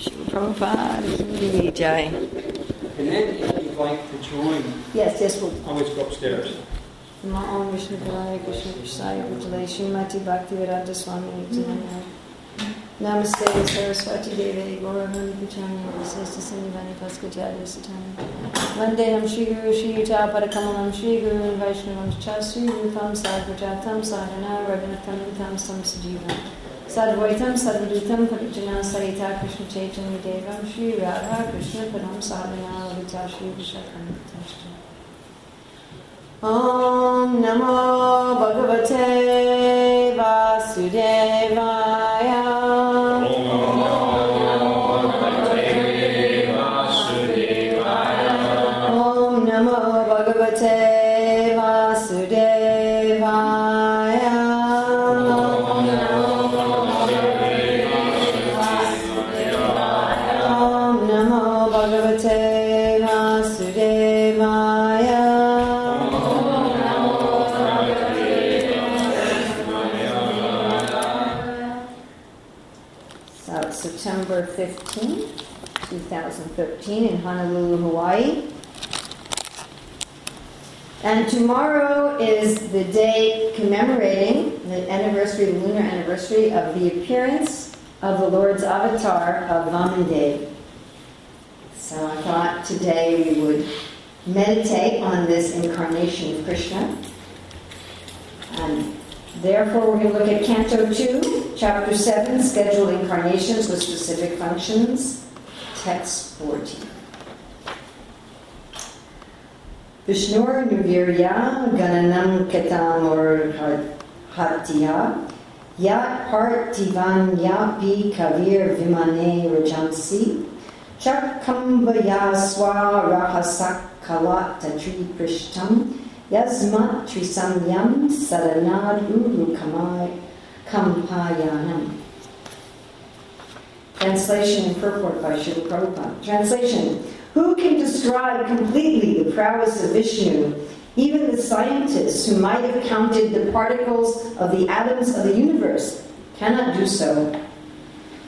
Shri Prabhupada Ki Jai. And then if you'd like to join, Yes, yes, we'll. I always go upstairs. Namo Om Vishnu Padaya Krishna Prasaya Bhutale Srimati Bhakti Vedanta Swami mm-hmm. Nityananda Namaste Saraswati Deve Gauravan Puchani Visesta Sindhivani Paskacharya Satani Vandeham Shri Guru Shri Yuta Parakamalam Shri Guru and Vaishnavam Cha Shri Rupam Sadvajatam Sadhana Raghunatam Tam Sam Sajivam Sadvaitam Sadvaditam Pakajana Sarita Krishna Chaitanya Devam Shri Radha Krishna Padam Sadhana Vita Shri Vishakam Om Namo Bhagavate Vasudevaya. 2013 in Honolulu, Hawaii. And tomorrow is the day commemorating the anniversary, the lunar anniversary of the appearance of the Lord's avatar of Vamandev. So I thought today we would meditate on this incarnation of Krishna. And therefore, we're going to look at Canto 2, Chapter 7, Scheduled Incarnations with Specific Functions, 14. Vishnur Nuvirya Gananam Ketamur Hatya Yat Partivan Yapi Kavir Vimane Rajansi Chakambaya Swa Rahasak Kalat Tatri Prishtam Yasmat Trisamyam Saranad Uru Kamai Kampayanam. Translation and purport by Srila Prabhupada. Translation Who can describe completely the prowess of Vishnu? Even the scientists who might have counted the particles of the atoms of the universe cannot do so.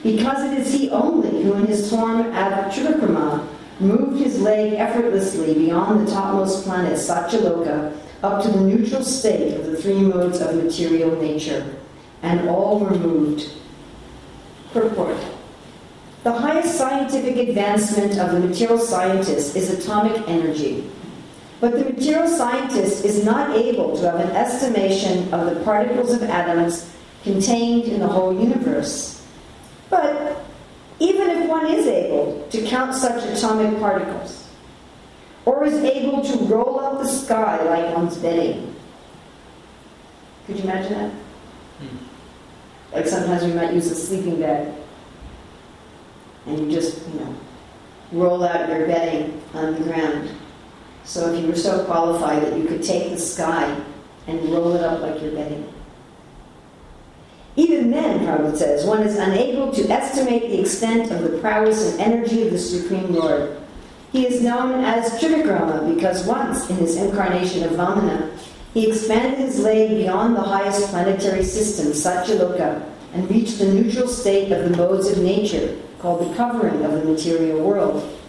Because it is he only who, in his form as Trivikrama, moved his leg effortlessly beyond the topmost planet, Satyaloka, up to the neutral state of the three modes of material nature, and all were moved. Purport. The highest scientific advancement of the material scientist is atomic energy. But the material scientist is not able to have an estimation of the particles of atoms contained in the whole universe. But even if one is able to count such atomic particles, or is able to roll up the sky like one's bedding, could you imagine that? Hmm. Like sometimes we might use a sleeping bag, and you just, you know, roll out your bedding on the ground. So if you were so qualified that you could take the sky and roll it up like your bedding. Even then, Prabhupada says, one is unable to estimate the extent of the prowess and energy of the Supreme Lord. He is known as Trivikrama because once, in his incarnation of Vamana, he expanded his leg beyond the highest planetary system, Satyaloka, and reached the neutral state of the modes of nature, called the covering of the material world.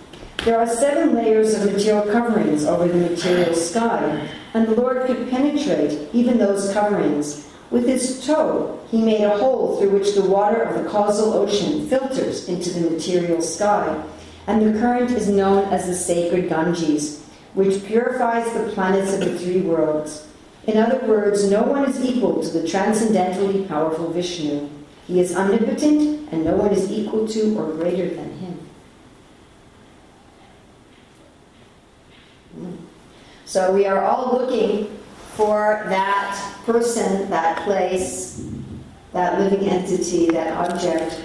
There are seven layers of material coverings over the material sky, and the Lord could penetrate even those coverings. With his toe, he made a hole through which the water of the causal ocean filters into the material sky, and the current is known as the sacred Ganges, which purifies the planets of the three worlds. In other words, no one is equal to the transcendently powerful Vishnu. He is omnipotent, and no one is equal to or greater than him. Hmm. So we are all looking for that person, that place, that living entity, that object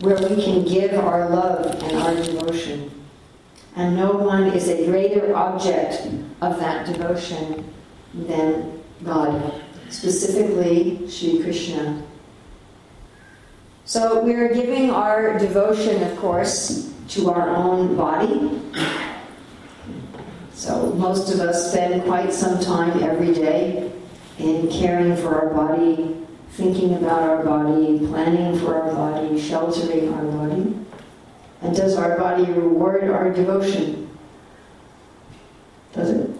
where we can give our love and our devotion. And no one is a greater object of that devotion than God, specifically Sri Krishna. So we are giving our devotion, of course, to our own body. So most of us spend quite some time every day in caring for our body, thinking about our body, planning for our body, sheltering our body. And does our body reward our devotion? Does it?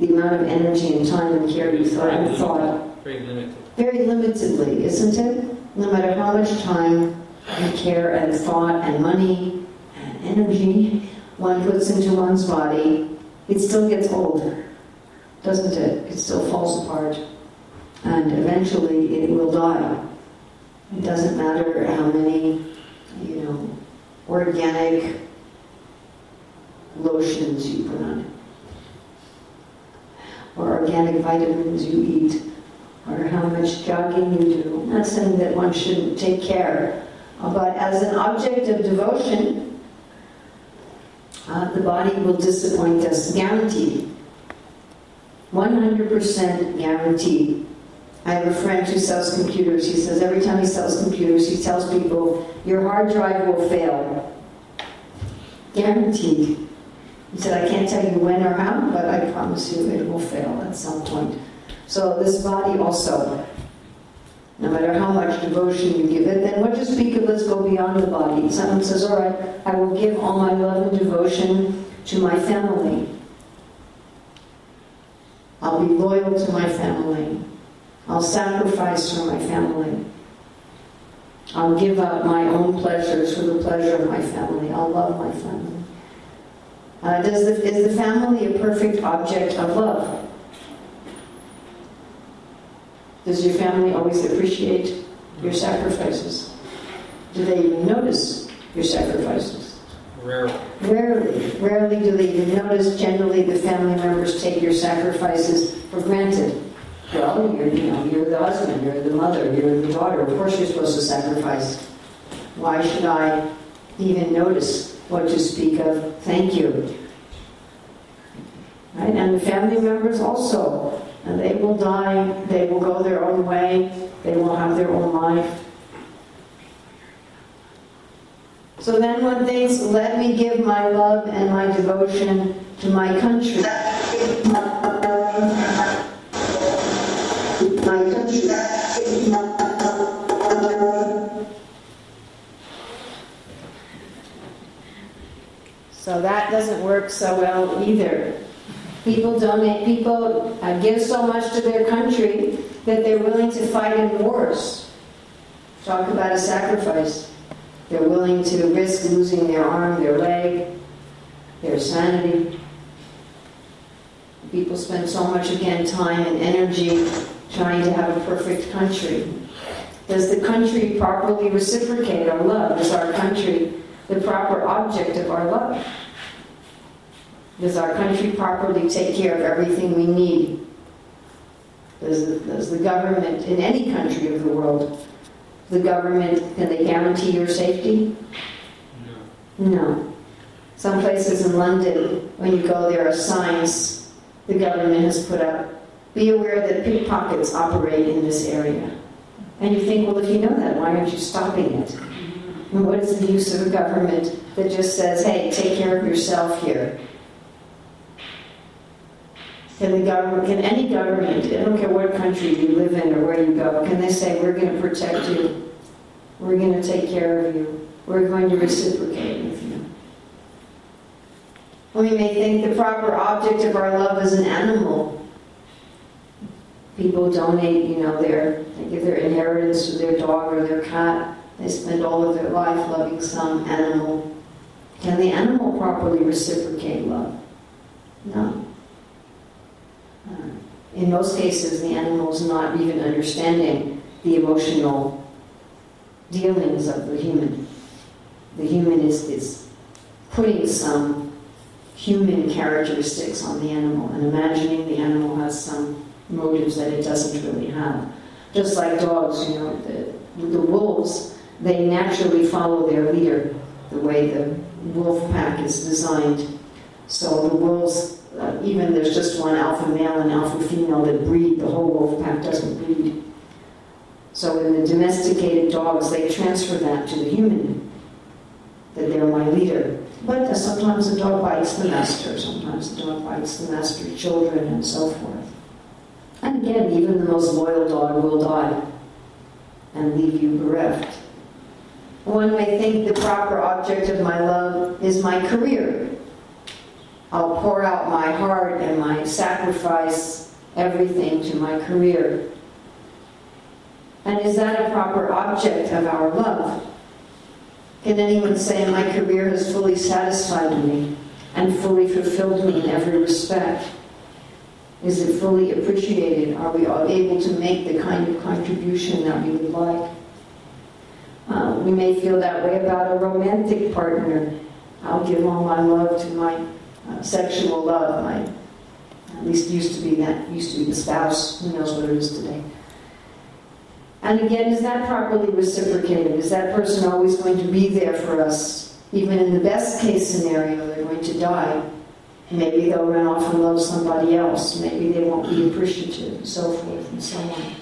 The amount of energy and time and care you thought. Very limited. Very limitedly, isn't it? No matter how much time and care and thought and money and energy one puts into one's body, it still gets old, doesn't it? It still falls apart. And eventually it will die. It doesn't matter how many, you know, organic lotions you put on it, or organic vitamins you eat, or how much jogging you do. I'm not saying that one shouldn't take care, but as an object of devotion, uh, the body will disappoint us, guaranteed. 100% guaranteed. I have a friend who sells computers. He says every time he sells computers, he tells people, your hard drive will fail. Guaranteed. He said, I can't tell you when or how, but I promise you it will fail at some point. So this body also, no matter how much devotion you give it, then what to speak of let's go beyond the body. Someone says, all right, I will give all my love and devotion to my family. I'll be loyal to my family. I'll sacrifice for my family. I'll give up my own pleasures for the pleasure of my family. I'll love my family. Uh, does the, is the family a perfect object of love? Does your family always appreciate your sacrifices? Do they even notice your sacrifices? Rarely. Rarely. Rarely do they even notice. Generally, the family members take your sacrifices for granted. Well, you're, you know, you're the husband, you're the mother, you're the daughter. Of course, you're supposed to sacrifice. Why should I even notice what to speak of? Thank you. Right? And the family members also. And they will die, they will go their own way, they will have their own life. So then one thinks, let me give my love and my devotion to my country. My country. So that doesn't work so well either. People donate, people uh, give so much to their country that they're willing to fight in wars. Talk about a sacrifice. They're willing to risk losing their arm, their leg, their sanity. People spend so much, again, time and energy trying to have a perfect country. Does the country properly reciprocate our love? Is our country the proper object of our love? Does our country properly take care of everything we need? Does the, does the government, in any country of the world, the government, can they guarantee your safety? No. No. Some places in London, when you go, there are signs the government has put up. Be aware that pickpockets operate in this area. And you think, well, if you know that, why aren't you stopping it? Mm-hmm. And what is the use of a government that just says, hey, take care of yourself here? Can the government, can any government, I don't care what country you live in or where you go, can they say, we're going to protect you, we're going to take care of you, we're going to reciprocate with you? We may think the proper object of our love is an animal. People donate, you know, their, they give their inheritance to their dog or their cat. They spend all of their life loving some animal. Can the animal properly reciprocate love? No. In most cases, the animal is not even understanding the emotional dealings of the human. The human is, is putting some human characteristics on the animal and imagining the animal has some motives that it doesn't really have. Just like dogs, you know, the, the wolves, they naturally follow their leader, the way the wolf pack is designed. So the wolves, uh, even there's just one alpha male and alpha female that breed, the whole wolf pack doesn't breed. So in the domesticated dogs, they transfer that to the human, that they're my leader. But uh, sometimes the dog bites the master, sometimes the dog bites the master's children, and so forth. And again, even the most loyal dog will die and leave you bereft. One may think the proper object of my love is my career. I'll pour out my heart and my sacrifice everything to my career. And is that a proper object of our love? Can anyone say my career has fully satisfied me and fully fulfilled me in every respect? Is it fully appreciated? Are we able to make the kind of contribution that we would like? Uh, we may feel that way about a romantic partner. I'll give all my love to my uh, sexual love. My at least used to be that used to be the spouse. Who knows what it is today? And again, is that properly reciprocated? Is that person always going to be there for us? Even in the best case scenario, they're going to die. Maybe they'll run off and love somebody else. Maybe they won't be appreciative, and so forth and so on.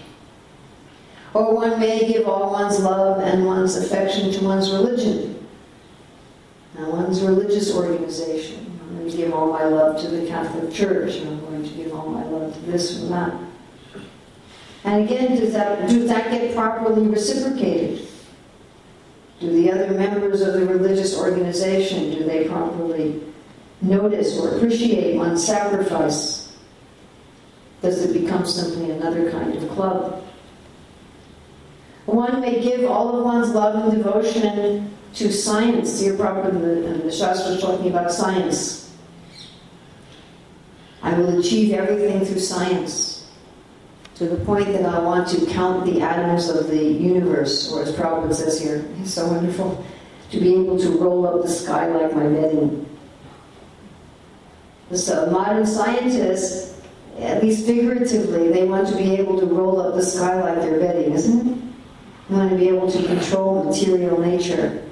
Or one may give all one's love and one's affection to one's religion, and one's religious organization. To give all my love to the Catholic Church, and I'm going to give all my love to this and that. And again, does that, does that get properly reciprocated? Do the other members of the religious organization, do they properly notice or appreciate one's sacrifice? Does it become simply another kind of club? One may give all of one's love and devotion to science. Here, probably the, the Shastra is talking about science. I will achieve everything through science to the point that I want to count the atoms of the universe, or as Prabhupada says here, it's so wonderful, to be able to roll up the sky like my bedding. So modern scientists, at least figuratively, they want to be able to roll up the sky like their bedding, isn't it? They want to be able to control material nature.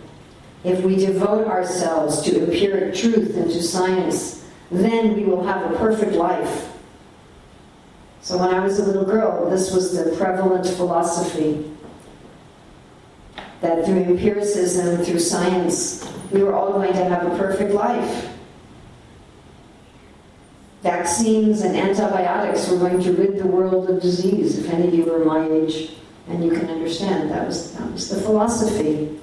If we devote ourselves to empiric truth and to science, then we will have a perfect life. So when I was a little girl, this was the prevalent philosophy that through empiricism, through science, we were all going to have a perfect life vaccines and antibiotics were going to rid the world of disease. If any of you are my age and you can understand, that was, that was the philosophy.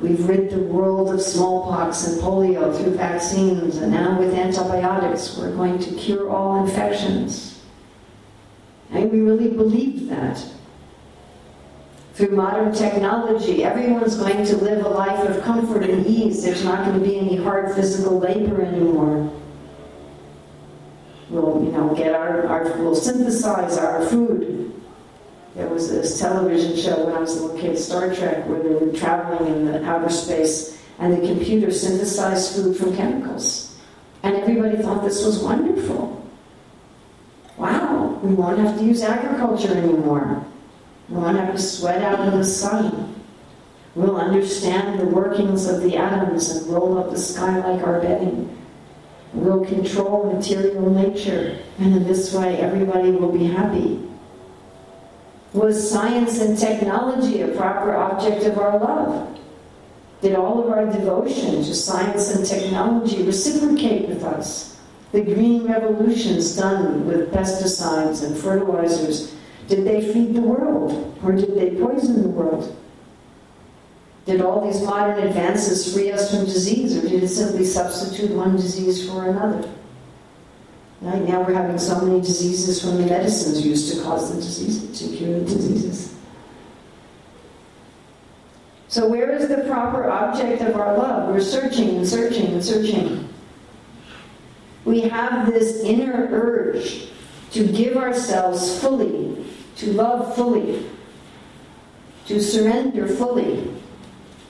We've rid the world of smallpox and polio through vaccines, and now with antibiotics, we're going to cure all infections. And we really believed that. Through modern technology, everyone's going to live a life of comfort and ease. There's not going to be any hard physical labor anymore. We'll, you know, get our, our we'll synthesize our food. There was this television show when I was a little kid, Star Trek, where they were traveling in the outer space and the computer synthesized food from chemicals. And everybody thought this was wonderful. Wow, we won't have to use agriculture anymore. We won't have to sweat out in the sun. We'll understand the workings of the atoms and roll up the sky like our bedding We'll control material nature, and in this way everybody will be happy. Was science and technology a proper object of our love? Did all of our devotion to science and technology reciprocate with us? The green revolutions done with pesticides and fertilizers, did they feed the world or did they poison the world? Did all these modern advances free us from disease, or did it simply substitute one disease for another? Right now we're having so many diseases from the medicines used to cause the disease, to cure the diseases. So where is the proper object of our love? We're searching and searching and searching. We have this inner urge to give ourselves fully, to love fully, to surrender fully,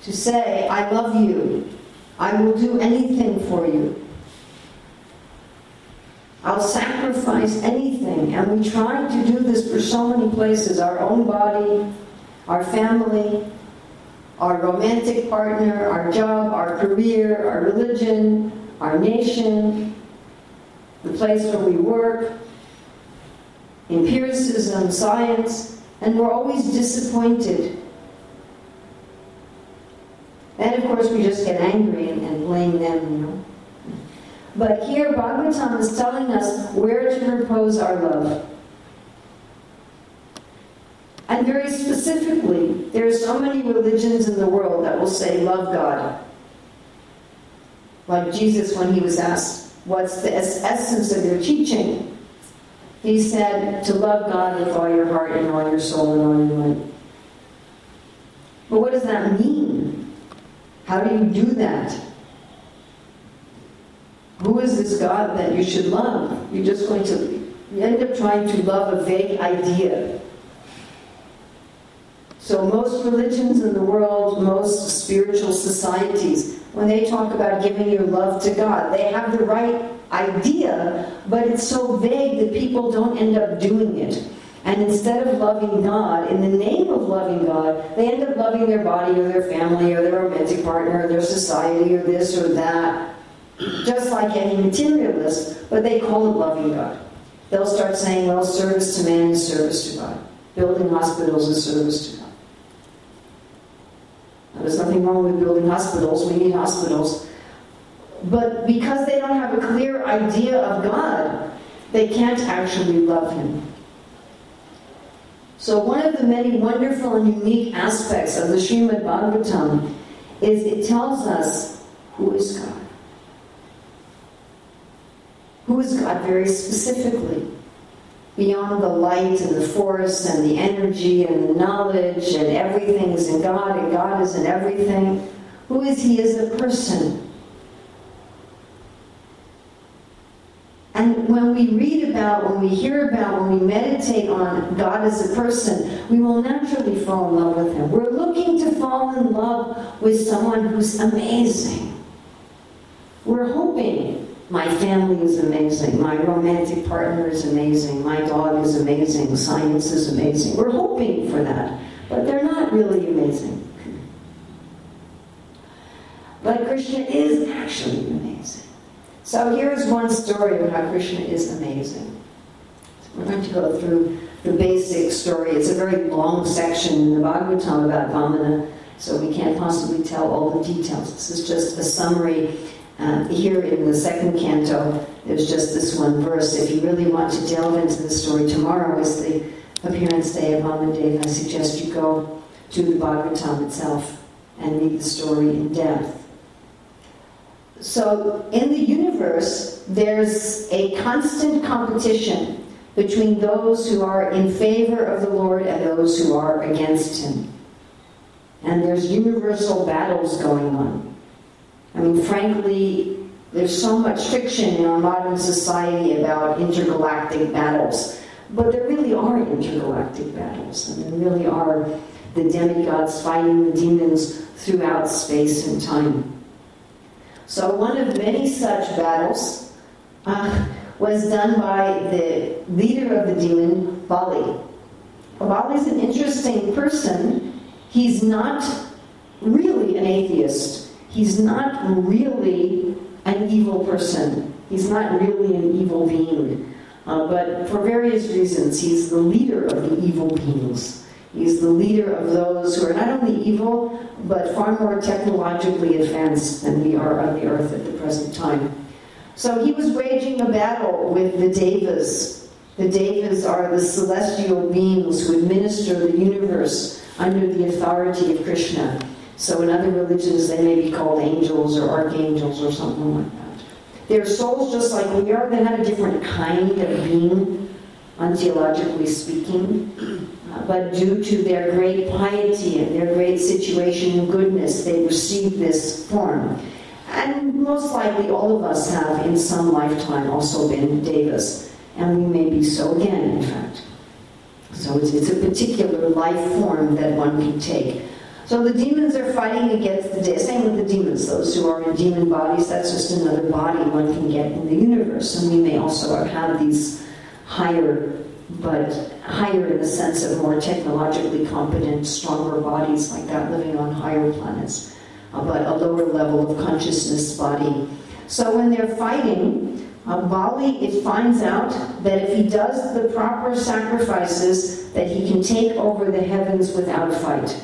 to say, I love you. I will do anything for you. I'll sacrifice anything. And we try to do this for so many places our own body, our family, our romantic partner, our job, our career, our religion, our nation, the place where we work, empiricism, science, and we're always disappointed And of course, we just get angry and, and blame them, you know. But here, Bhagavatam is telling us where to repose our love. And very specifically, there are so many religions in the world that will say, love God. Like Jesus, when he was asked, What's the essence of your teaching? He said, To love God with all your heart and all your soul and all your might. But what does that mean? How do you do that? Who is this God that you should love? You're just going to end up trying to love a vague idea. So, most religions in the world, most spiritual societies, when they talk about giving your love to God, they have the right idea, but it's so vague that people don't end up doing it. And instead of loving God, in the name of loving God, they end up loving their body or their family or their romantic partner or their society or this or that, just like any materialist, but they call it loving God. They'll start saying, well, service to man is service to God. Building hospitals is service to God. Now, there's nothing wrong with building hospitals. We need hospitals. But because they don't have a clear idea of God, they can't actually love Him. So, one of the many wonderful and unique aspects of the Srimad Bhagavatam is it tells us who is God. Who is God very specifically? Beyond the light and the force and the energy and the knowledge and everything is in God and God is in everything. Who is He as a person? And when we read about, when we hear about, when we meditate on God as a person, we will naturally fall in love with Him. We're looking to fall in love with someone who's amazing. We're hoping my family is amazing, my romantic partner is amazing, my dog is amazing, science is amazing. We're hoping for that, but they're not really amazing. But Krishna is actually amazing. So here's one story of how Krishna is amazing. We're going to go through the basic story. It's a very long section in the Bhagavatam about Vamana, so we can't possibly tell all the details. This is just a summary. Uh, here in the second canto, there's just this one verse. If you really want to delve into the story, tomorrow is the appearance day of Vamanadeva. I suggest you go to the Bhagavatam itself and read the story in depth. So, in the universe, there's a constant competition between those who are in favor of the Lord and those who are against Him. And there's universal battles going on. I mean, frankly, there's so much fiction in our modern society about intergalactic battles. But there really are intergalactic battles, and there really are the demigods fighting the demons throughout space and time. So one of many such battles uh, was done by the leader of the demon, Bali. Bali is an interesting person. He's not really an atheist. He's not really an evil person. He's not really an evil being. Uh, but for various reasons, he's the leader of the evil beings. He's the leader of those who are not only evil, but far more technologically advanced than we are on the earth at the present time. So he was waging a battle with the Devas. The Devas are the celestial beings who administer the universe under the authority of Krishna. So in other religions, they may be called angels or archangels or something like that. They're souls just like we are. They're not a different kind of being, ontologically speaking. Uh, but due to their great piety and their great situation and goodness, they receive this form. And most likely all of us have in some lifetime also been devas, and we may be so again, in fact. So it's, it's a particular life form that one can take. So the demons are fighting against the same with the demons. Those who are in demon bodies, that's just another body one can get in the universe. And we may also have these higher but higher in the sense of more technologically competent, stronger bodies like that living on higher planets, uh, but a lower level of consciousness body. So when they're fighting, uh, Bali it finds out that if he does the proper sacrifices, that he can take over the heavens without a fight.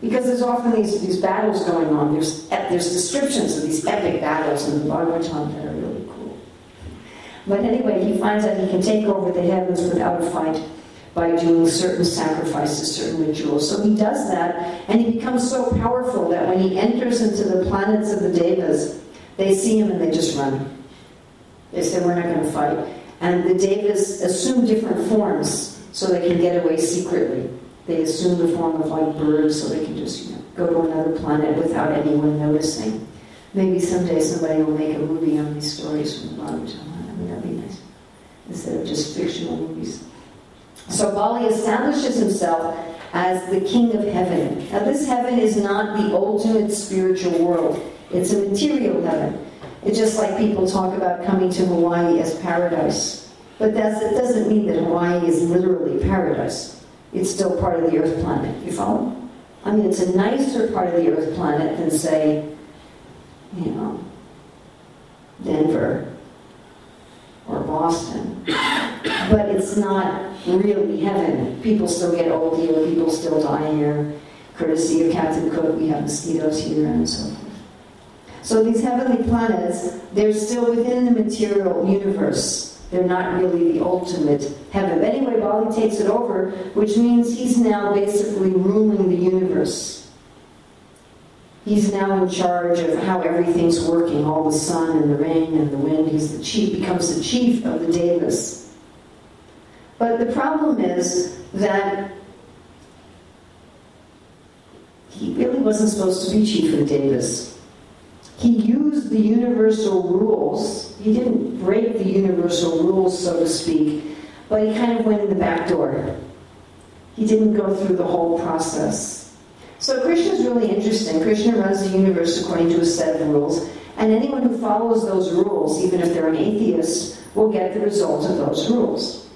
Because there's often these, these battles going on. There's, there's descriptions of these epic battles in the Bhagavatam that are really cool. but anyway, he finds that he can take over the heavens without a fight. by doing certain sacrifices, certain rituals. So he does that, and he becomes so powerful that when he enters into the planets of the Devas, they see him and they just run. They say, We're not going to fight. And the Devas assume different forms so they can get away secretly. They assume the form of like birds so they can just you know, go to another planet without anyone noticing. Maybe someday somebody will make a movie on these stories from the bottom. I mean, that'd be nice. Instead of just fictional movies. So Bali establishes himself as the king of heaven. Now, this heaven is not the ultimate spiritual world, it's a material heaven. It's just like people talk about coming to Hawaii as paradise. But that doesn't mean that Hawaii is literally paradise. It's still part of the Earth planet. You follow? I mean, it's a nicer part of the Earth planet than, say, you know, Denver or Boston. But it's not really heaven. People still get old here, people still die here. Courtesy of Captain Cook, we have mosquitoes here and so forth. So these heavenly planets, they're still within the material universe. They're not really the ultimate heaven. But anyway, Bali takes it over, which means he's now basically ruling the universe. He's now in charge of how everything's working, all the sun and the rain and the wind. He's the chief, becomes the chief of the Devas. But the problem is that he really wasn't supposed to be chief of the Devas. He the universal rules. He didn't break the universal rules, so to speak, but he kind of went in the back door. He didn't go through the whole process. So Krishna is really interesting. Krishna runs the universe according to a set of rules, and anyone who follows those rules, even if they're an atheist, will get the result of those rules.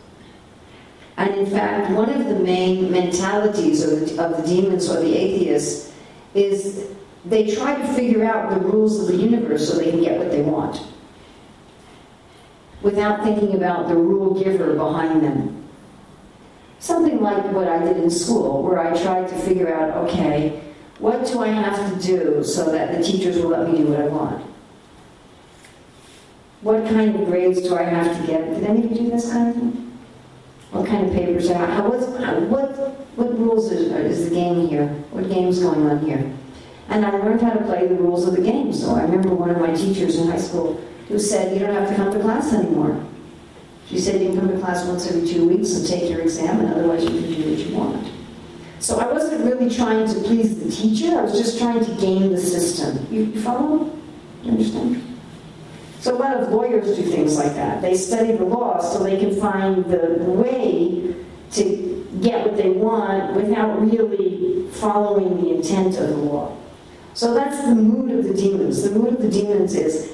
And in fact, one of the main mentalities of the, of the demons or the atheists is they try to figure out the rules of the universe so they can get what they want without thinking about the rule giver behind them. Something like what I did in school, where I tried to figure out okay, what do I have to do so that the teachers will let me do what I want? What kind of grades do I have to get? Did any of you do this kind of thing? What kind of papers? How, what, what, what rules is, is the game here? What game's going on here? And I learned how to play the rules of the game. So I remember one of my teachers in high school who said, You don't have to come to class anymore. She said, You can come to class once every two weeks and take your exam, and otherwise you can do what you want. So I wasn't really trying to please the teacher, I was just trying to game the system. You, you follow? You understand? So a lot of lawyers do things like that. They study the law so they can find the way to get what they want without really following the intent of the law. So that's the mood of the demons. The mood of the demons is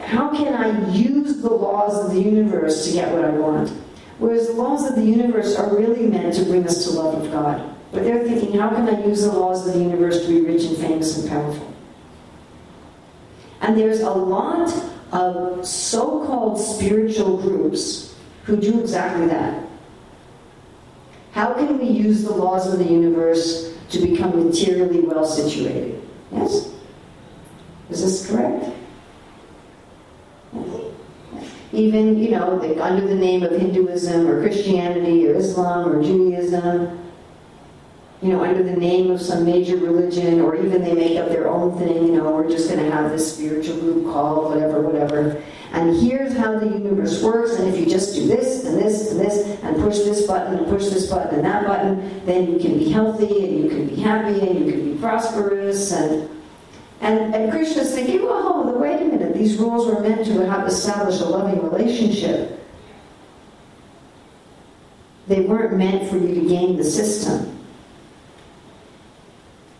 how can I use the laws of the universe to get what I want? Whereas the laws of the universe are really meant to bring us to love of God. But they're thinking, how can I use the laws of the universe to be rich and famous and powerful? And there's a lot of so called spiritual groups who do exactly that. How can we use the laws of the universe to become materially well situated. Yes? Is this correct? Even, you know, under the name of Hinduism or Christianity or Islam or Judaism, you know, under the name of some major religion, or even they make up their own thing, you know, we're just going to have this spiritual group called whatever, whatever. And here's how the universe works, and if you just do this and this and this, and push this button and push this button and that button, then you can be healthy and you can be happy and you can be prosperous. And and, and Krishna's thinking, well, wait a minute, these rules were meant to help establish a loving relationship. They weren't meant for you to game the system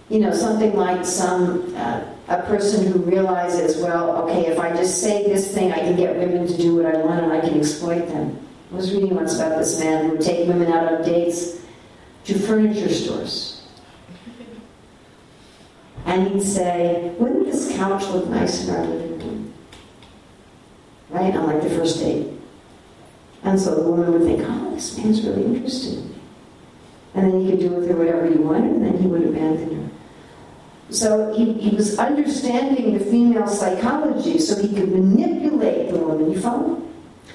you know, something like some uh, a person who realizes, well, okay, if I just say this thing, I can get women to do what I want and I can exploit them. I was reading once about this man who would take women out on dates to furniture stores. And he'd say, wouldn't this couch look nice in our living room? Right? On like the first date. And so the woman would think, oh, this man's really interested in me. And then he could do with her whatever he wanted, and then he would abandon her. So he, he was understanding the female psychology so he could manipulate the woman. You follow?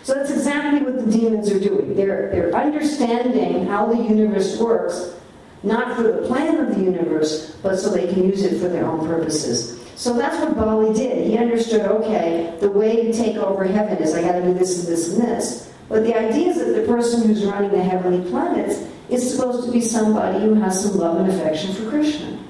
So that's exactly what the demons are doing. They're, they're understanding how the universe works, not for the plan of the universe, but so they can use it for their own purposes. So that's what Bali did. He understood, okay, the way to take over heaven is I got to do this and this and this. But the idea is that the person who's running the heavenly planets is supposed to be somebody who has some love and affection for Krishna.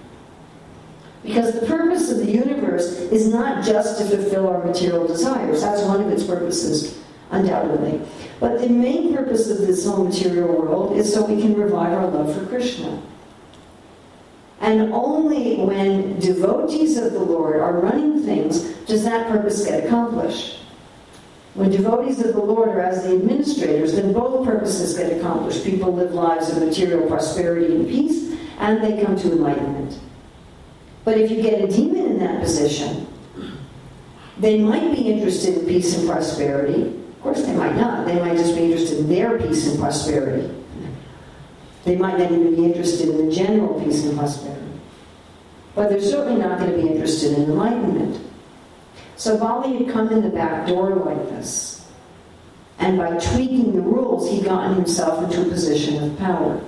Because the purpose of the universe is not just to fulfill our material desires. That's one of its purposes, undoubtedly. But the main purpose of this whole material world is so we can revive our love for Krishna. And only when devotees of the Lord are running things does that purpose get accomplished. When devotees of the Lord are as the administrators, then both purposes get accomplished. People live lives of material prosperity and peace, and they come to enlightenment. But if you get a demon in that position, they might be interested in peace and prosperity. Of course, they might not. They might just be interested in their peace and prosperity. They might not even be interested in the general peace and prosperity. But they're certainly not going to be interested in enlightenment. So Bali had come in the back door like this. And by tweaking the rules, he'd gotten himself into a position of power.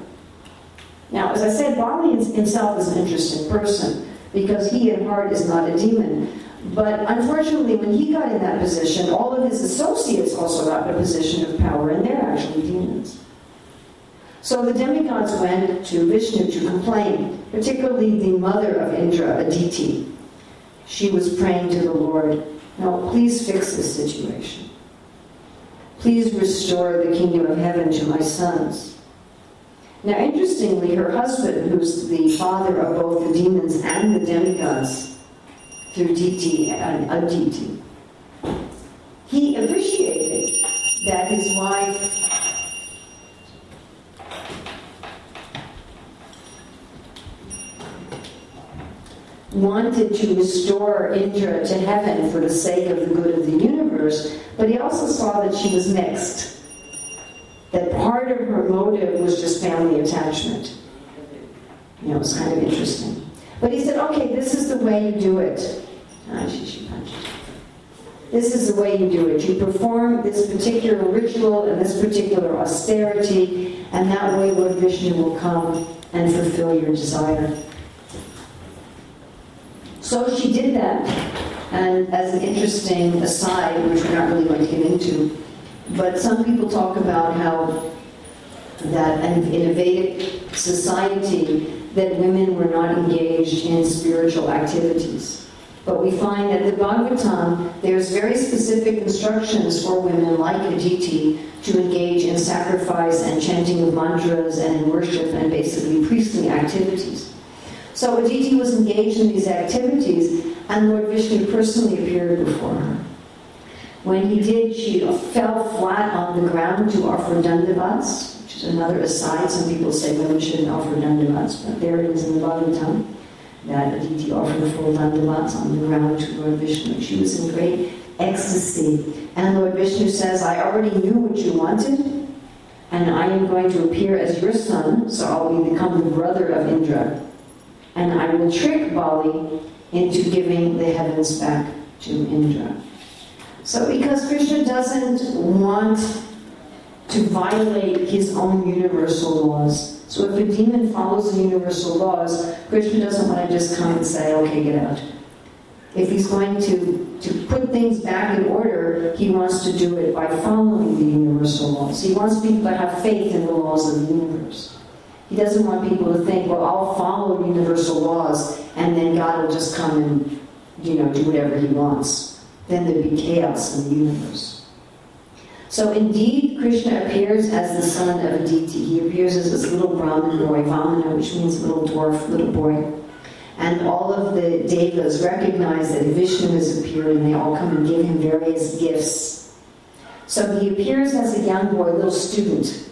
Now, as I said, Bali himself is an interesting person because he at heart is not a demon. But unfortunately, when he got in that position, all of his associates also got in a position of power, and they're actually demons. So the demigods went to Vishnu to complain, particularly the mother of Indra, Aditi. She was praying to the Lord, Now, please fix this situation. Please restore the kingdom of heaven to my sons. Now, interestingly, her husband, who's the father of both the demons and the demigods, through Diti and Aditi, he appreciated that his wife wanted to restore Indra to heaven for the sake of the good of the universe, but he also saw that she was mixed that part of her motive was just family attachment. You know, it was kind of interesting. But he said, okay, this is the way you do it. Ah, she, punched. This is the way you do it. You perform this particular ritual and this particular austerity, and that way Lord Vishnu will come and fulfill your desire. So she did that, and as an interesting aside, which we're not really going to get into, but some people talk about how that in a Vedic society that women were not engaged in spiritual activities. But we find that the Bhagavatam, there's very specific instructions for women like Aditi to engage in sacrifice and chanting of mantras and worship and basically priestly activities. So Aditi was engaged in these activities, and Lord Vishnu personally appeared before her. When he did, she fell flat on the ground to offer dandavats, which is another aside. Some people say women shouldn't offer dandavats, but there it is in the Bhagavatam that Aditi offered the full dandavats on the ground to Lord Vishnu. She was in great ecstasy. And Lord Vishnu says, I already knew what you wanted, and I am going to appear as your son, so I'll become the brother of Indra. And I will trick Bali into giving the heavens back to Indra. So because Krishna doesn't want to violate his own universal laws. So if a demon follows the universal laws, Krishna doesn't want to just come and say, okay, get out. If he's going to, to put things back in order, he wants to do it by following the universal laws. He wants people to have faith in the laws of the universe. He doesn't want people to think, well, I'll follow universal laws and then God will just come and, you know, do whatever he wants then there'd be chaos in the universe. So indeed, Krishna appears as the son of Aditi. He appears as this little Brahmin boy, Vamana, which means little dwarf, little boy. And all of the devas recognize that Vishnu has appeared and they all come and give him various gifts. So he appears as a young boy, a little student.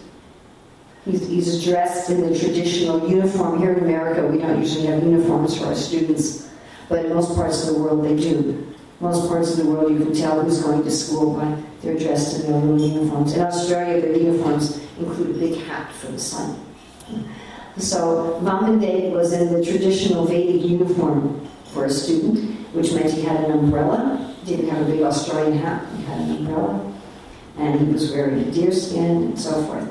He's, he's dressed in the traditional uniform. Here in America, we don't usually have uniforms for our students, but in most parts of the world they do most parts of the world, you can tell who's going to school by they're dressed in their little uniforms. In Australia, their uniforms include a big hat for the sun. So Vamandev was in the traditional Vedic uniform for a student, which meant he had an umbrella. He didn't have a big Australian hat, he had an umbrella. and he was wearing a deerskin and so forth.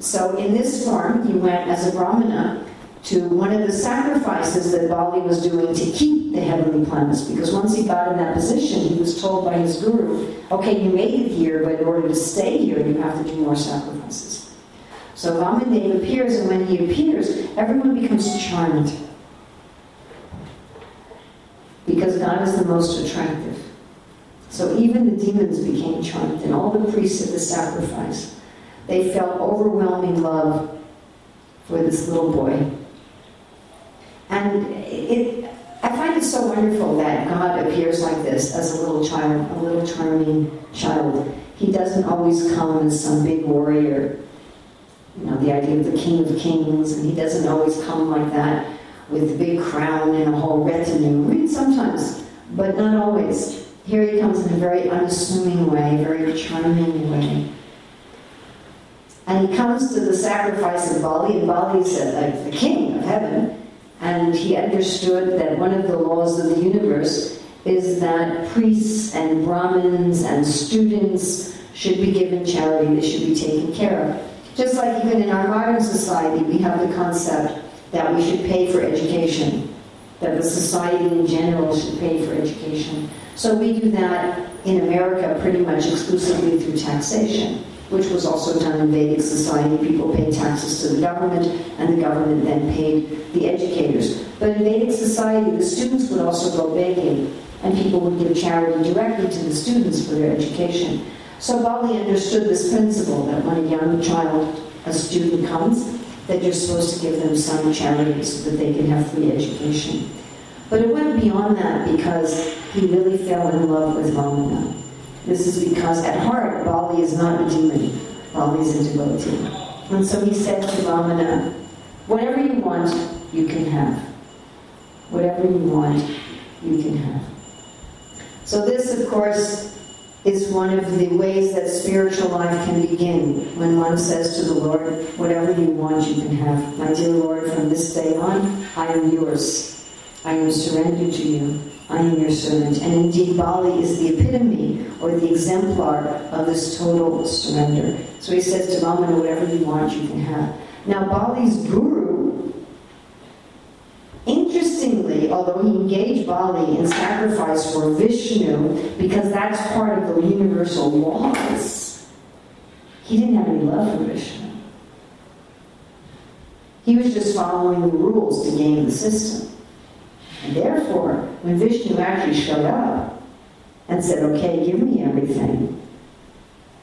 So in this form, he went as a brahmana to one of the sacrifices that Bali was doing to keep the heavenly planets. Because once he got in that position, he was told by his guru, okay, you made it here, but in order to stay here, you have to do more sacrifices. So Vamandev appears, and when he appears, everyone becomes charmed. Because God is the most attractive. So even the demons became charmed, and all the priests at the sacrifice. They felt overwhelming love for this little boy. And it, I find it so wonderful that God appears like this as a little child, a little charming child. He doesn't always come as some big warrior, you know, the idea of the King of Kings, and he doesn't always come like that with a big crown and a whole retinue. I mean, sometimes, but not always. Here he comes in a very unassuming way, very charming way. And he comes to the sacrifice of Bali, and Bali is uh, a, the king of heaven, and he understood that one of the laws of the universe is that priests and Brahmins and students should be given charity, they should be taken care of. Just like even in our modern society, we have the concept that we should pay for education, that the society in general should pay for education. So we do that in America pretty much exclusively through taxation which was also done in Vedic society. People paid taxes to the government, and the government then paid the educators. But in Vedic society, the students would also go begging, and people would give charity directly to the students for their education. So Bali understood this principle that when a young child, a student comes, that you're supposed to give them some charity so that they can have free education. But it went beyond that because he really fell in love with Vamana. This is because at heart, Bali is not a demon. Bali is a devotee. And so he said to Vamana, whatever you want, you can have. Whatever you want, you can have. So this, of course, is one of the ways that spiritual life can begin when one says to the Lord, whatever you want, you can have. My dear Lord, from this day on, I am yours. I am surrendered to you. I am your servant. And indeed, Bali is the epitome or the exemplar of this total surrender. So he says to Vamana, whatever you want, you can have. Now, Bali's guru, interestingly, although he engaged Bali in sacrifice for Vishnu, because that's part of the universal laws, he didn't have any love for Vishnu. He was just following the rules to game the system. And therefore, when Vishnu actually showed up and said, okay, give me everything,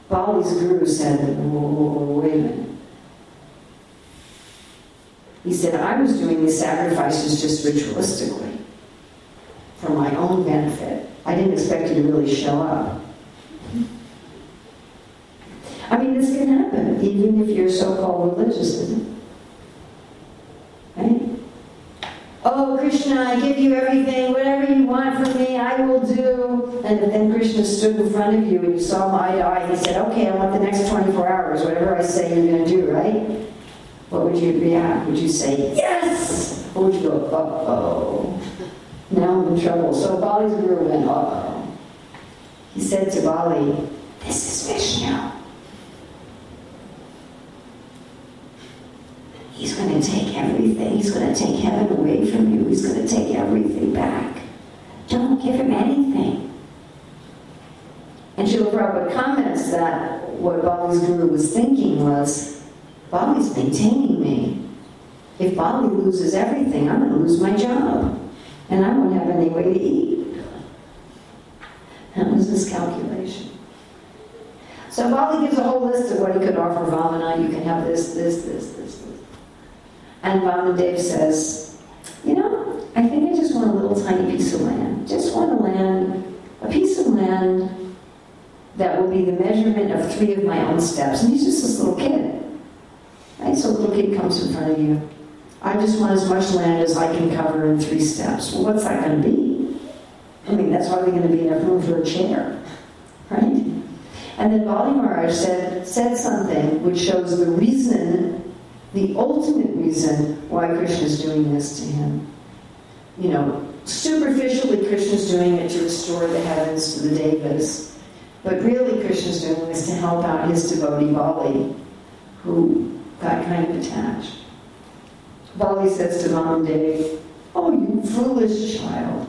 Bali's guru said, wait a minute. He said, I was doing these sacrifices just ritualistically for my own benefit. I didn't expect you to really show up. I mean, this can happen, even if you're so called religious, isn't it? Right? Oh, Krishna, I give you everything, whatever you want from me, I will do. And then Krishna stood in front of you and you saw him eye to eye. He said, Okay, I want the next 24 hours, whatever I say you're going to do, right? What would you react? Would you say, Yes? Or would you go, Uh oh, now I'm in trouble? So Bali's guru went, Uh oh. He said to Bali, This is Vishnu. He's going to take everything. He's going to take heaven away from you. He's going to take everything back. Don't give him anything. And Srila Prabhupada comments that what Bali's guru was thinking was, Bali's maintaining me. If Bali loses everything, I'm going to lose my job. And I won't have any way to eat. That was his calculation. So Bali gives a whole list of what he could offer Vamana. You can have this, this, this, this, this. And Vamadev says, you know, I think I just want a little tiny piece of land. Just want a land, a piece of land that will be the measurement of three of my own steps. And he's just this little kid. Right? So a little kid comes in front of you. I just want as much land as I can cover in three steps. Well, what's that going to be? I mean, that's hardly going to be enough room for a chair. Right? And then Bali Maharaj said, said something which shows the reason the ultimate reason why Krishna is doing this to him. You know, superficially, Krishna is doing it to restore the heavens to the devas. But really, Krishna's doing this to help out his devotee Bali, who got kind of attached. Bali says to Vamdev, Oh, you foolish child.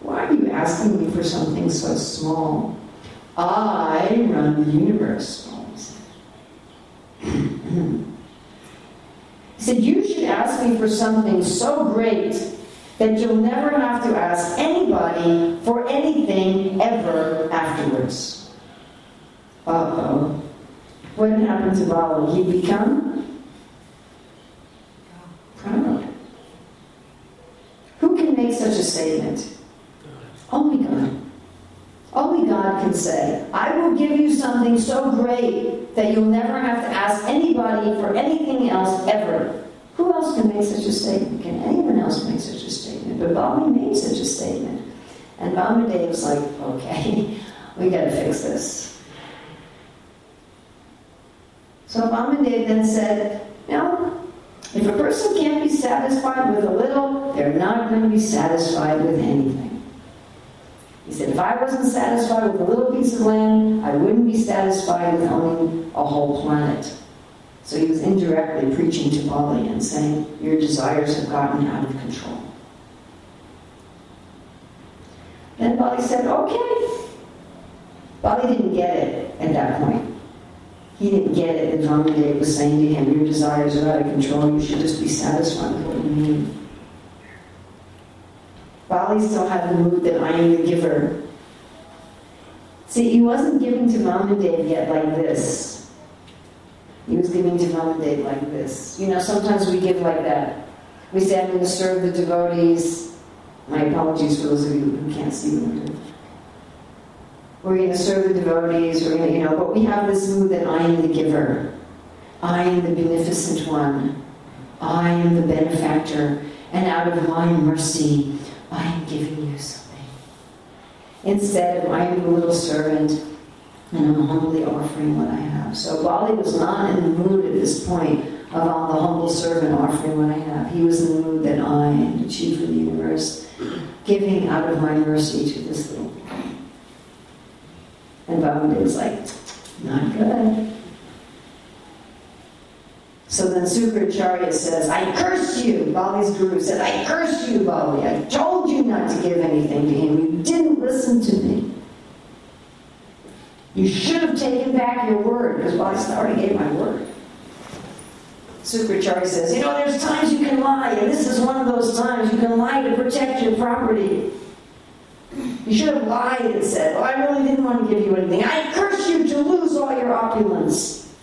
Why are you asking me for something so small? I run the universe. he said, You should ask me for something so great that you'll never have to ask anybody for anything ever afterwards. Uh oh. What happened to Bali? He become proud. Who can make such a statement? Only God. Only God can say, I will give you something so great that you'll never have to ask anybody for anything else ever. Who else can make such a statement? Can anyone else make such a statement? But Bali made such a statement. And Vamdev was like, okay, we gotta fix this. So Vamdev then said, no, if a person can't be satisfied with a little, they're not going to be satisfied with anything. He said, if I wasn't satisfied with a little piece of land, I wouldn't be satisfied with owning a whole planet. So he was indirectly preaching to Bali and saying, Your desires have gotten out of control. Then Bali said, Okay. Bali didn't get it at that point. He didn't get it that Vamdev was saying to him, Your desires are out of control, you should just be satisfied with what you need. Bali still had the mood that I am the giver. See, he wasn't giving to mom and dad yet like this. He was giving to Vamdev like this. You know, sometimes we give like that. We say, I'm going to serve the devotees. My apologies for those of you who can't see doing. We're going to serve the devotees, we're going to, you know, but we have this mood that I am the giver. I am the beneficent one. I am the benefactor. And out of my mercy, I am giving you something. Instead I am the little servant and I'm humbly offering what I have. So Bali was not in the mood at this point of I'm the humble servant offering what I have. He was in the mood that I am the chief of the universe, giving out of my mercy to this little and Vamana was like, not good. So then Sukracharya says, I curse you. Bali's guru said, I curse you, Bali. I told you not to give anything to him. You didn't listen to me. You should have taken back your word, because Bali already gave my word. Sukracharya says, you know, there's times you can lie, and this is one of those times you can lie to protect your property. You should have lied and said, Oh, I really didn't want to give you anything. I curse you to lose all your opulence.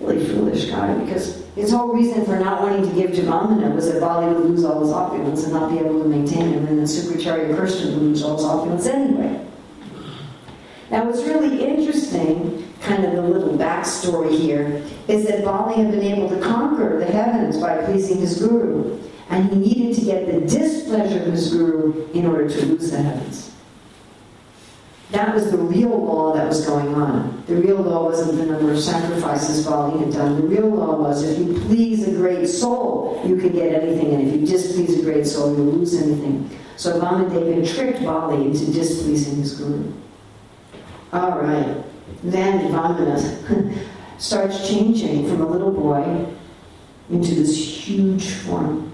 Really foolish guy, because his whole reason for not wanting to give to Vamana was that Bali would lose all his opulence and not be able to maintain him, and then Sukracharya him to lose all his opulence anyway. Now, what's really interesting, kind of the little backstory here, is that Bali had been able to conquer the heavens by pleasing his guru, and he needed to get the displeasure of his guru in order to lose the heavens. That was the real law that was going on. The real law wasn't the number of sacrifices Bali had done. The real law was if you please a great soul, you can get anything, and if you displease a great soul, you lose anything. So Vamdev had tricked Bali into displeasing his guru. All right. Then Vamana starts changing from a little boy into this huge form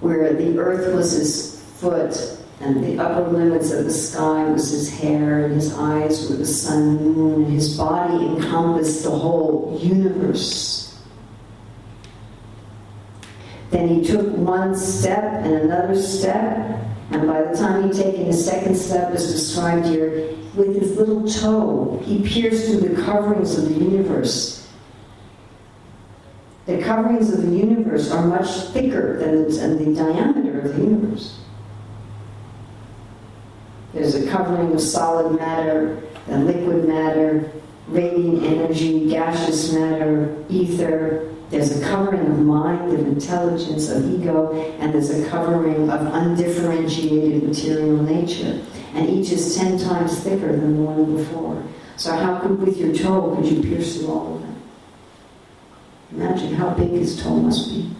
where the earth was his foot and the upper limits of the sky was his hair, and his eyes were the sun and moon, and his body encompassed the whole universe. Then he took one step and another step, and by the time he'd taken his second step, as described here, with his little toe, he pierced through the coverings of the universe. The coverings of the universe are much thicker than the, than the diameter of the universe. There's a covering of solid matter, then liquid matter, radiant energy, gaseous matter, ether. There's a covering of mind, of intelligence, of ego, and there's a covering of undifferentiated material nature. And each is ten times thicker than the one before. So how could, with your toe, could you pierce through all of them? Imagine how big his toe must be.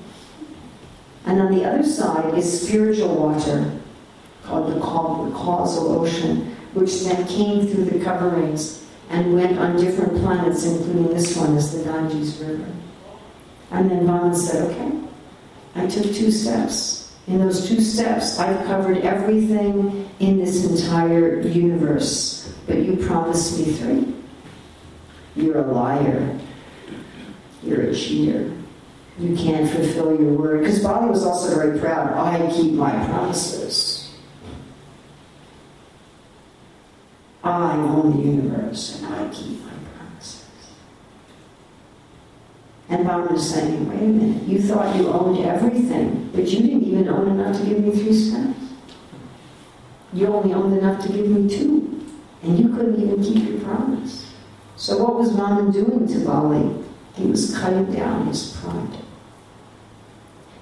And on the other side is spiritual water, called the causal ocean, which then came through the coverings and went on different planets, including this one as the Ganges River. And then Vaman said, okay, I took two steps. In those two steps, I've covered everything in this entire universe, but you promised me three. You're a liar. You're a cheater. You can't fulfill your word. Because Bali was also very proud. I keep my promises. I own the universe and I keep my promises. And Bali is saying, wait a minute, you thought you owned everything, but you didn't even own enough to give me three steps. You only owned enough to give me two, and you couldn't even keep your promise. So what was Vaman doing to Bali? He was cutting down his pride.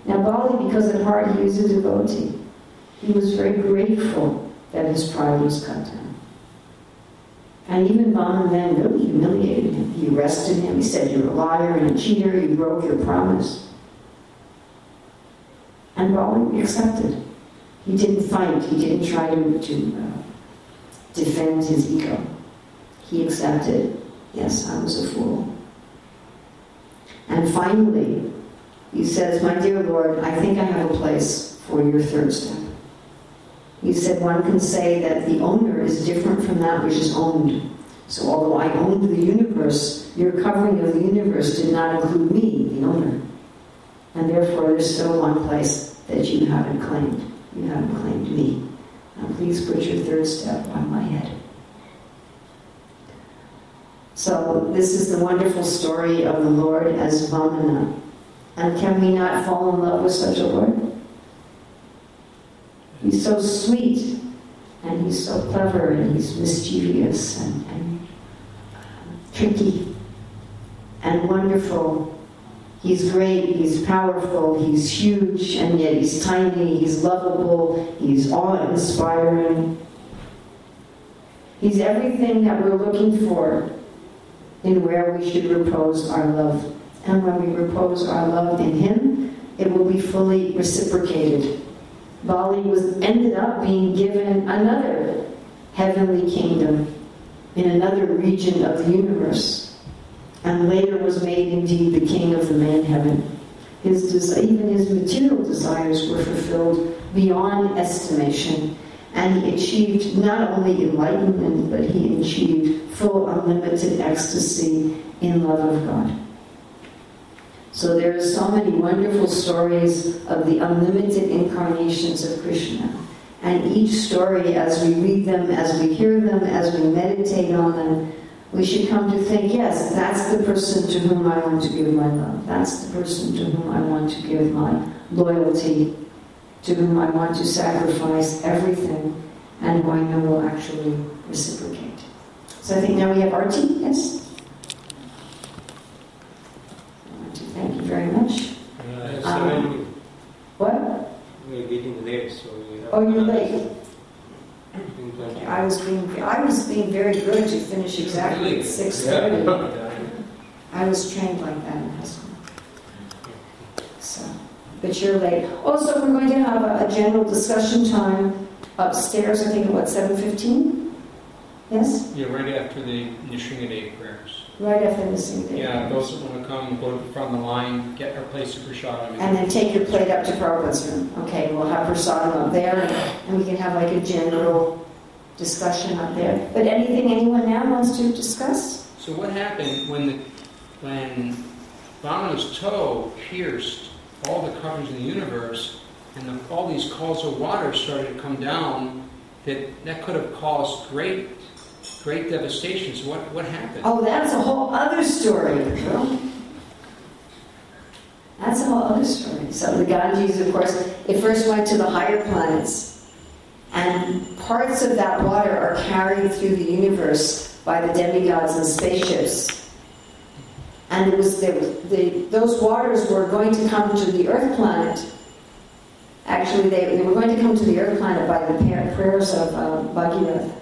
Now Bali, because at heart he was a devotee, he was very grateful that his pride was cut down. And even Vaman then really humiliated him. He arrested him. He said, You're a liar and a cheater. You broke your promise. And Bali accepted. He didn't fight. He didn't try to, to uh, defend his ego. He accepted, Yes, I was a fool. And finally, he says, My dear Lord, I think I have a place for your third step. He said, One can say that the owner is different from that which is owned. So, although I owned the universe, your covering of the universe did not include me, the owner. And therefore, there's still one place that you haven't claimed. You haven't claimed me. Now, please put your third step on my head. So, this is the wonderful story of the Lord as Vamana. And can we not fall in love with such a Lord? He's so sweet, and he's so clever, and he's mischievous, and, and uh, tricky, and wonderful. He's great, he's powerful, he's huge, and yet he's tiny, he's lovable, he's awe inspiring. He's everything that we're looking for in where we should repose our love. And when we repose our love in Him, it will be fully reciprocated. Bali was ended up being given another heavenly kingdom in another region of the universe, and later was made indeed the king of the main heaven. His even his material desires were fulfilled beyond estimation, and he achieved not only enlightenment, but he achieved full unlimited ecstasy in love of God. So there are so many wonderful stories of the unlimited incarnations of Krishna. And each story, as we read them, as we hear them, as we meditate on them, we should come to think, yes, that's the person to whom I want to give my love. That's the person to whom I want to give my loyalty, to whom I want to sacrifice everything, and who I know will actually reciprocate. So I think now we have Arti, yes? Thank you very much. Uh, Um, What? We're getting late, so. Oh, you're late. I was being, I was being very good to finish exactly Really? at six thirty. I was trained like that in high school. So, but you're late. Also, we're going to have a, a general discussion time upstairs, I think, at what, seven fifteen? Yes? Yeah, right after the Nrsimhadeva prayers. Right after the sing Yeah, those that want to come, go to the front of the line, get our place of prasadam. And then take your plate up to Prabhupada's room. Okay, we'll have prasadam up there, and we can have like a general discussion up there. But anything anyone now wants to discuss? So what happened when the, when Vamana's toe pierced all the covers in the universe, and the, all these calls of water started to come down, that, that could have caused great, great devastations. What, what happened? Oh, that's a whole other story. That's a whole other story. So the Ganges, of course, it first went to the higher planets, and parts of that water are carried through the universe by the demigods and spaceships. And it was was the, those waters were going to come to the Earth planet. Actually, they, they were going to come to the Earth planet by the prayers of uh, Bhagirath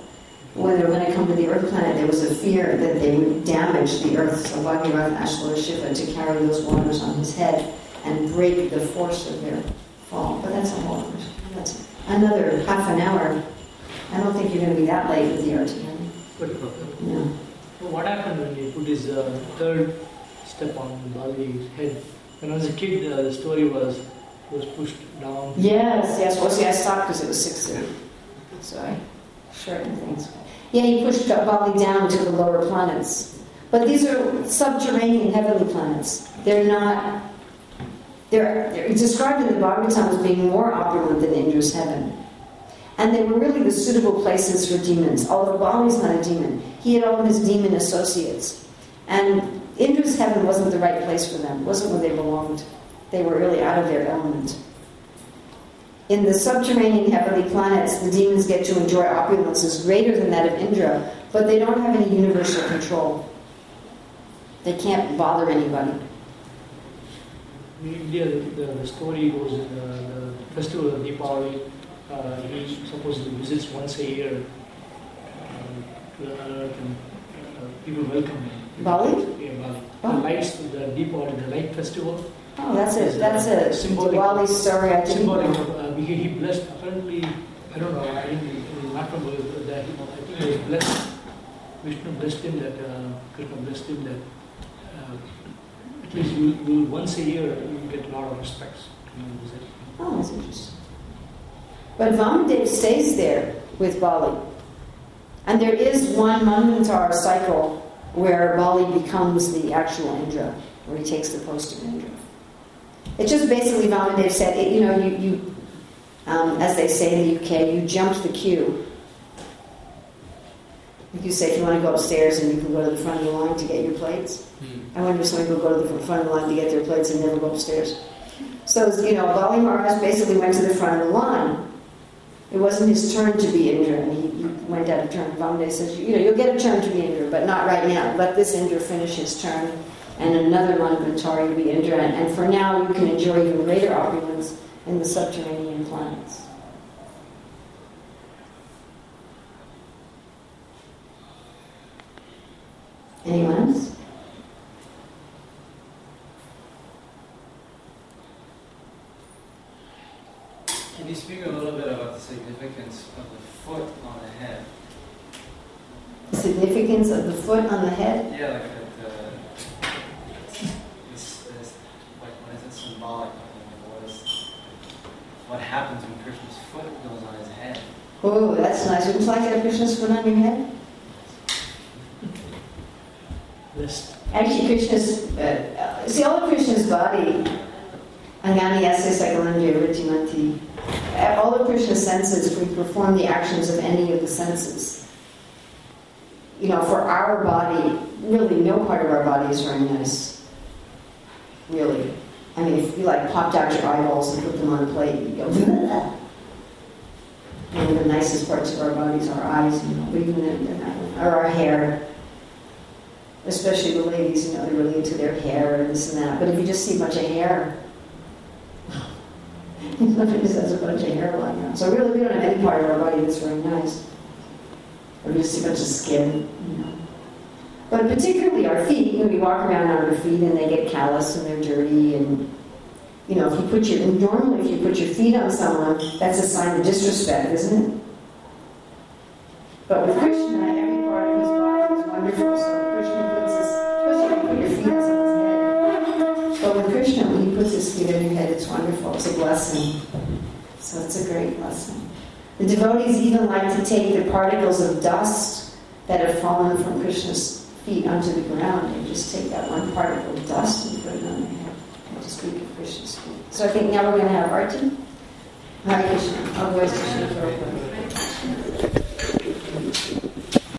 when they were going to come to the Earth planet, there was a fear that they would damage the Earth. So Bhagirath asked Lord Shiva to carry those waters on his head and break the force of their fall. But that's a whole other, that's another half an hour I don't think you're going to be that late with the RTM. No. what happened when he put his uh, third step on Bali's head? When I was a kid, uh, the story was he was pushed down. Yes, yes. Well, see, I stopped because it was six thirty, so I shortened things. Yeah, he pushed Bali down to the lower planets, but these are subterranean heavenly planets. They're not. They're, they're described in the Bhagavatam as being more opulent than Indra's heaven. And they were really the suitable places for demons. Although Bali's not a demon, he had all of his demon associates. And Indra's heaven wasn't the right place for them, wasn't where they belonged. They were really out of their element. In the subterranean heavenly planets, the demons get to enjoy opulences greater than that of Indra, but they don't have any universal control. They can't bother anybody. In India, the, the story goes in the, the festival of Deepavali, uh, he supposedly visits once a year um, to earth and uh, people welcome him. Bali? Yeah, Bali. Oh. The lights, the Deepavali, the light festival, Oh, that's a that's a Symbolic- Diwali story. I didn't symbolic uh, he, he blessed, apparently, I don't know, I didn't, not from that, he, I think he was blessed, Vishnu blessed him that, uh, Krishna blessed him that, uh, at least you, you, once a year, you get a lot of respects. You know, visit. Oh, that's interesting. But Vamadev stays there with Bali. And there is one Manvantar cycle where Bali becomes the actual Indra, where he takes the post of Indra. It's just basically Vamadev said, it, you know, you, you um, as they say in the UK, you jumped the queue. Like you say, if you want to go upstairs and you can go to the front of the line to get your plates. Hmm. I wonder if somebody will go to the front of the line to get their plates and never go upstairs. So, you know, Bali Maharaj basically went to the front of the line. It wasn't his turn to be Indra, and he, he went out of turn. Vamde says, you know, you'll get a turn to be Indra, but not right now. Let this Indra finish his turn, and another one Manvantari will be Indra. And, and for now, you can enjoy even greater opulence in the subterranean planets. Anyone else? Can you speak a little bit about the significance of the foot on the head? The significance of the foot on the head? Yeah, like that, uh, this, this, like, what is it symbolic of? Like, what is, what happens when Krishna's foot goes on his head? Oh, that's nice. Would you like to have Krishna's foot on your head? Blessed. Actually, Krishna's, uh, uh, see, all of Krishna's body, Angani Yasya Sakalendriya Vrittimanti, uh, all of Krishna's senses, we perform the actions of any of the senses. You know, for our body, really no part of our body is very nice. Really. I mean, if you like popped out your eyeballs and put them on a plate, you go, Bleh. One of the nicest parts of our bodies are our eyes, you know, even or our hair especially the ladies, you know, they're really into their hair and this and that. But if you just see a bunch of hair, somebody just has a bunch of hair lying around. So really, we don't have any part of our body that's very nice. Or we just see a bunch of skin, you know. But particularly our feet, you know, we walk around on our feet and they get callous and they're dirty and you know, if you put your normally if you put your feet on someone, that's a sign of disrespect, isn't it? But with Krishna, every part of his body is wonderful. So Krishna puts his, when you put your feet on someone's head. But with Krishna, when he puts his feet on your head, it's wonderful. It's a blessing. So it's a great blessing. The devotees even like to take the particles of dust that have fallen from Krishna's feet onto the ground and just take that one particle of dust and put it on their head and just be proficient school. So I think now we're going to have our team. Hare Krishna. All voices should go